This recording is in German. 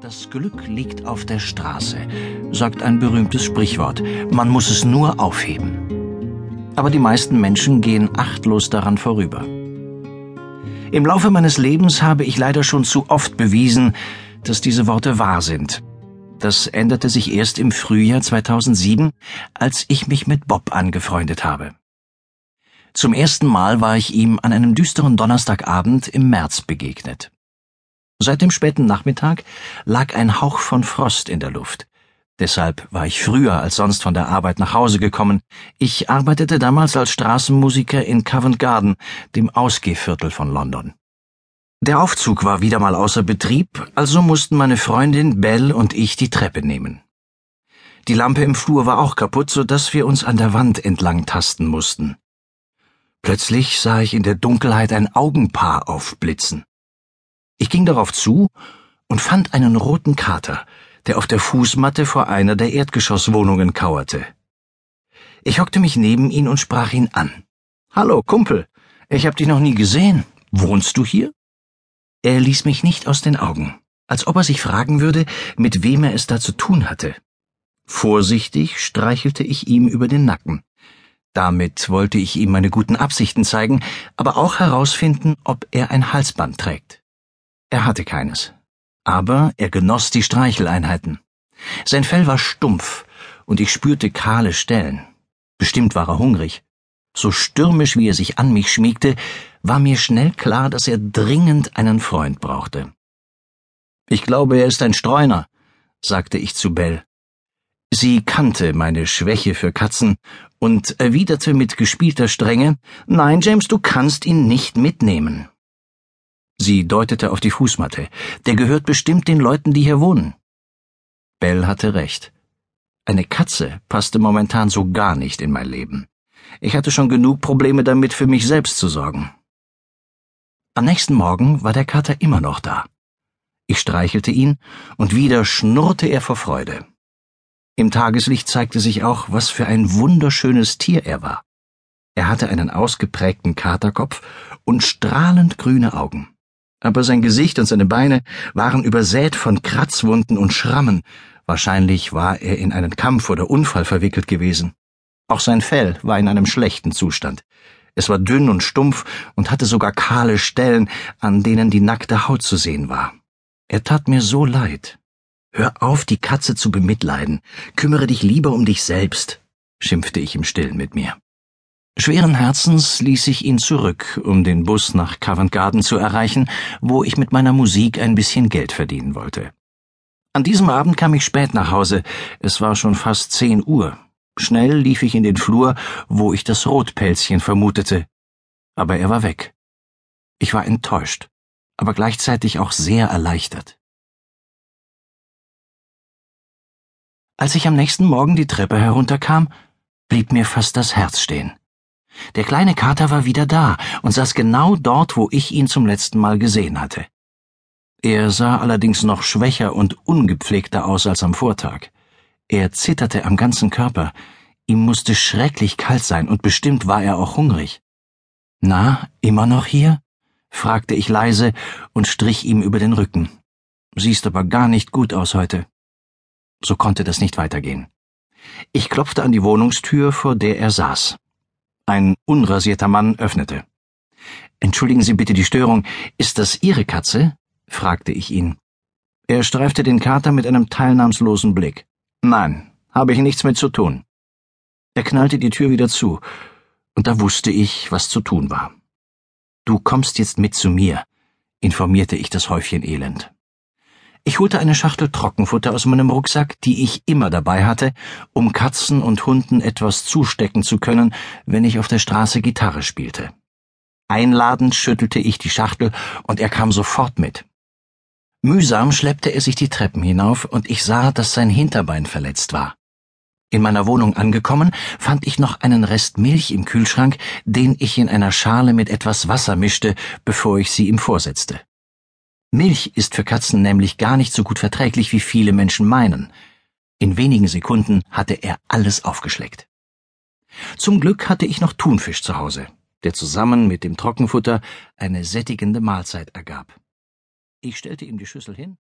Das Glück liegt auf der Straße, sagt ein berühmtes Sprichwort. Man muss es nur aufheben. Aber die meisten Menschen gehen achtlos daran vorüber. Im Laufe meines Lebens habe ich leider schon zu oft bewiesen, dass diese Worte wahr sind. Das änderte sich erst im Frühjahr 2007, als ich mich mit Bob angefreundet habe. Zum ersten Mal war ich ihm an einem düsteren Donnerstagabend im März begegnet. Seit dem späten Nachmittag lag ein Hauch von Frost in der Luft. Deshalb war ich früher als sonst von der Arbeit nach Hause gekommen. Ich arbeitete damals als Straßenmusiker in Covent Garden, dem Ausgehviertel von London. Der Aufzug war wieder mal außer Betrieb, also mussten meine Freundin Belle und ich die Treppe nehmen. Die Lampe im Flur war auch kaputt, so dass wir uns an der Wand entlang tasten mussten. Plötzlich sah ich in der Dunkelheit ein Augenpaar aufblitzen. Ich ging darauf zu und fand einen roten Kater, der auf der Fußmatte vor einer der Erdgeschosswohnungen kauerte. Ich hockte mich neben ihn und sprach ihn an. Hallo, Kumpel, ich hab dich noch nie gesehen. Wohnst du hier? Er ließ mich nicht aus den Augen, als ob er sich fragen würde, mit wem er es da zu tun hatte. Vorsichtig streichelte ich ihm über den Nacken. Damit wollte ich ihm meine guten Absichten zeigen, aber auch herausfinden, ob er ein Halsband trägt. Er hatte keines. Aber er genoss die Streicheleinheiten. Sein Fell war stumpf, und ich spürte kahle Stellen. Bestimmt war er hungrig. So stürmisch wie er sich an mich schmiegte, war mir schnell klar, dass er dringend einen Freund brauchte. Ich glaube, er ist ein Streuner, sagte ich zu Bell. Sie kannte meine Schwäche für Katzen und erwiderte mit gespielter Strenge Nein, James, du kannst ihn nicht mitnehmen. Sie deutete auf die Fußmatte. Der gehört bestimmt den Leuten, die hier wohnen. Bell hatte recht. Eine Katze passte momentan so gar nicht in mein Leben. Ich hatte schon genug Probleme damit, für mich selbst zu sorgen. Am nächsten Morgen war der Kater immer noch da. Ich streichelte ihn, und wieder schnurrte er vor Freude. Im Tageslicht zeigte sich auch, was für ein wunderschönes Tier er war. Er hatte einen ausgeprägten Katerkopf und strahlend grüne Augen aber sein Gesicht und seine Beine waren übersät von Kratzwunden und Schrammen. Wahrscheinlich war er in einen Kampf oder Unfall verwickelt gewesen. Auch sein Fell war in einem schlechten Zustand. Es war dünn und stumpf und hatte sogar kahle Stellen, an denen die nackte Haut zu sehen war. Er tat mir so leid. Hör auf, die Katze zu bemitleiden. Kümmere dich lieber um dich selbst, schimpfte ich im Stillen mit mir. Schweren Herzens ließ ich ihn zurück, um den Bus nach Covent Garden zu erreichen, wo ich mit meiner Musik ein bisschen Geld verdienen wollte. An diesem Abend kam ich spät nach Hause, es war schon fast zehn Uhr. Schnell lief ich in den Flur, wo ich das Rotpelzchen vermutete. Aber er war weg. Ich war enttäuscht, aber gleichzeitig auch sehr erleichtert. Als ich am nächsten Morgen die Treppe herunterkam, blieb mir fast das Herz stehen. Der kleine Kater war wieder da und saß genau dort, wo ich ihn zum letzten Mal gesehen hatte. Er sah allerdings noch schwächer und ungepflegter aus als am Vortag. Er zitterte am ganzen Körper, ihm musste schrecklich kalt sein, und bestimmt war er auch hungrig. Na, immer noch hier? fragte ich leise und strich ihm über den Rücken. Siehst aber gar nicht gut aus heute. So konnte das nicht weitergehen. Ich klopfte an die Wohnungstür, vor der er saß. Ein unrasierter Mann öffnete. Entschuldigen Sie bitte die Störung. Ist das Ihre Katze? fragte ich ihn. Er streifte den Kater mit einem teilnahmslosen Blick. Nein, habe ich nichts mit zu tun. Er knallte die Tür wieder zu, und da wusste ich, was zu tun war. Du kommst jetzt mit zu mir, informierte ich das Häufchen Elend. Ich holte eine Schachtel Trockenfutter aus meinem Rucksack, die ich immer dabei hatte, um Katzen und Hunden etwas zustecken zu können, wenn ich auf der Straße Gitarre spielte. Einladend schüttelte ich die Schachtel und er kam sofort mit. Mühsam schleppte er sich die Treppen hinauf und ich sah, dass sein Hinterbein verletzt war. In meiner Wohnung angekommen, fand ich noch einen Rest Milch im Kühlschrank, den ich in einer Schale mit etwas Wasser mischte, bevor ich sie ihm vorsetzte. Milch ist für Katzen nämlich gar nicht so gut verträglich, wie viele Menschen meinen. In wenigen Sekunden hatte er alles aufgeschleckt. Zum Glück hatte ich noch Thunfisch zu Hause, der zusammen mit dem Trockenfutter eine sättigende Mahlzeit ergab. Ich stellte ihm die Schüssel hin